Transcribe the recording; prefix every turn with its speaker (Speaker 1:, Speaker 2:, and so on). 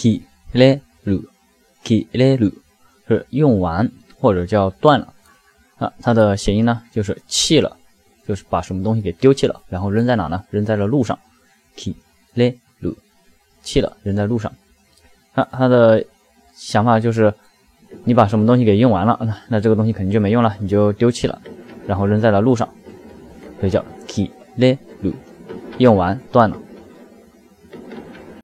Speaker 1: ki le lu ki le lu 是用完或者叫断了啊，它的谐音呢就是弃了，就是把什么东西给丢弃了，然后扔在哪呢？扔在了路上。ki le lu 弃了，扔在路上。啊，他的想法就是你把什么东西给用完了，那那这个东西肯定就没用了，你就丢弃了，然后扔在了路上，所以叫 ki le lu 用完断了。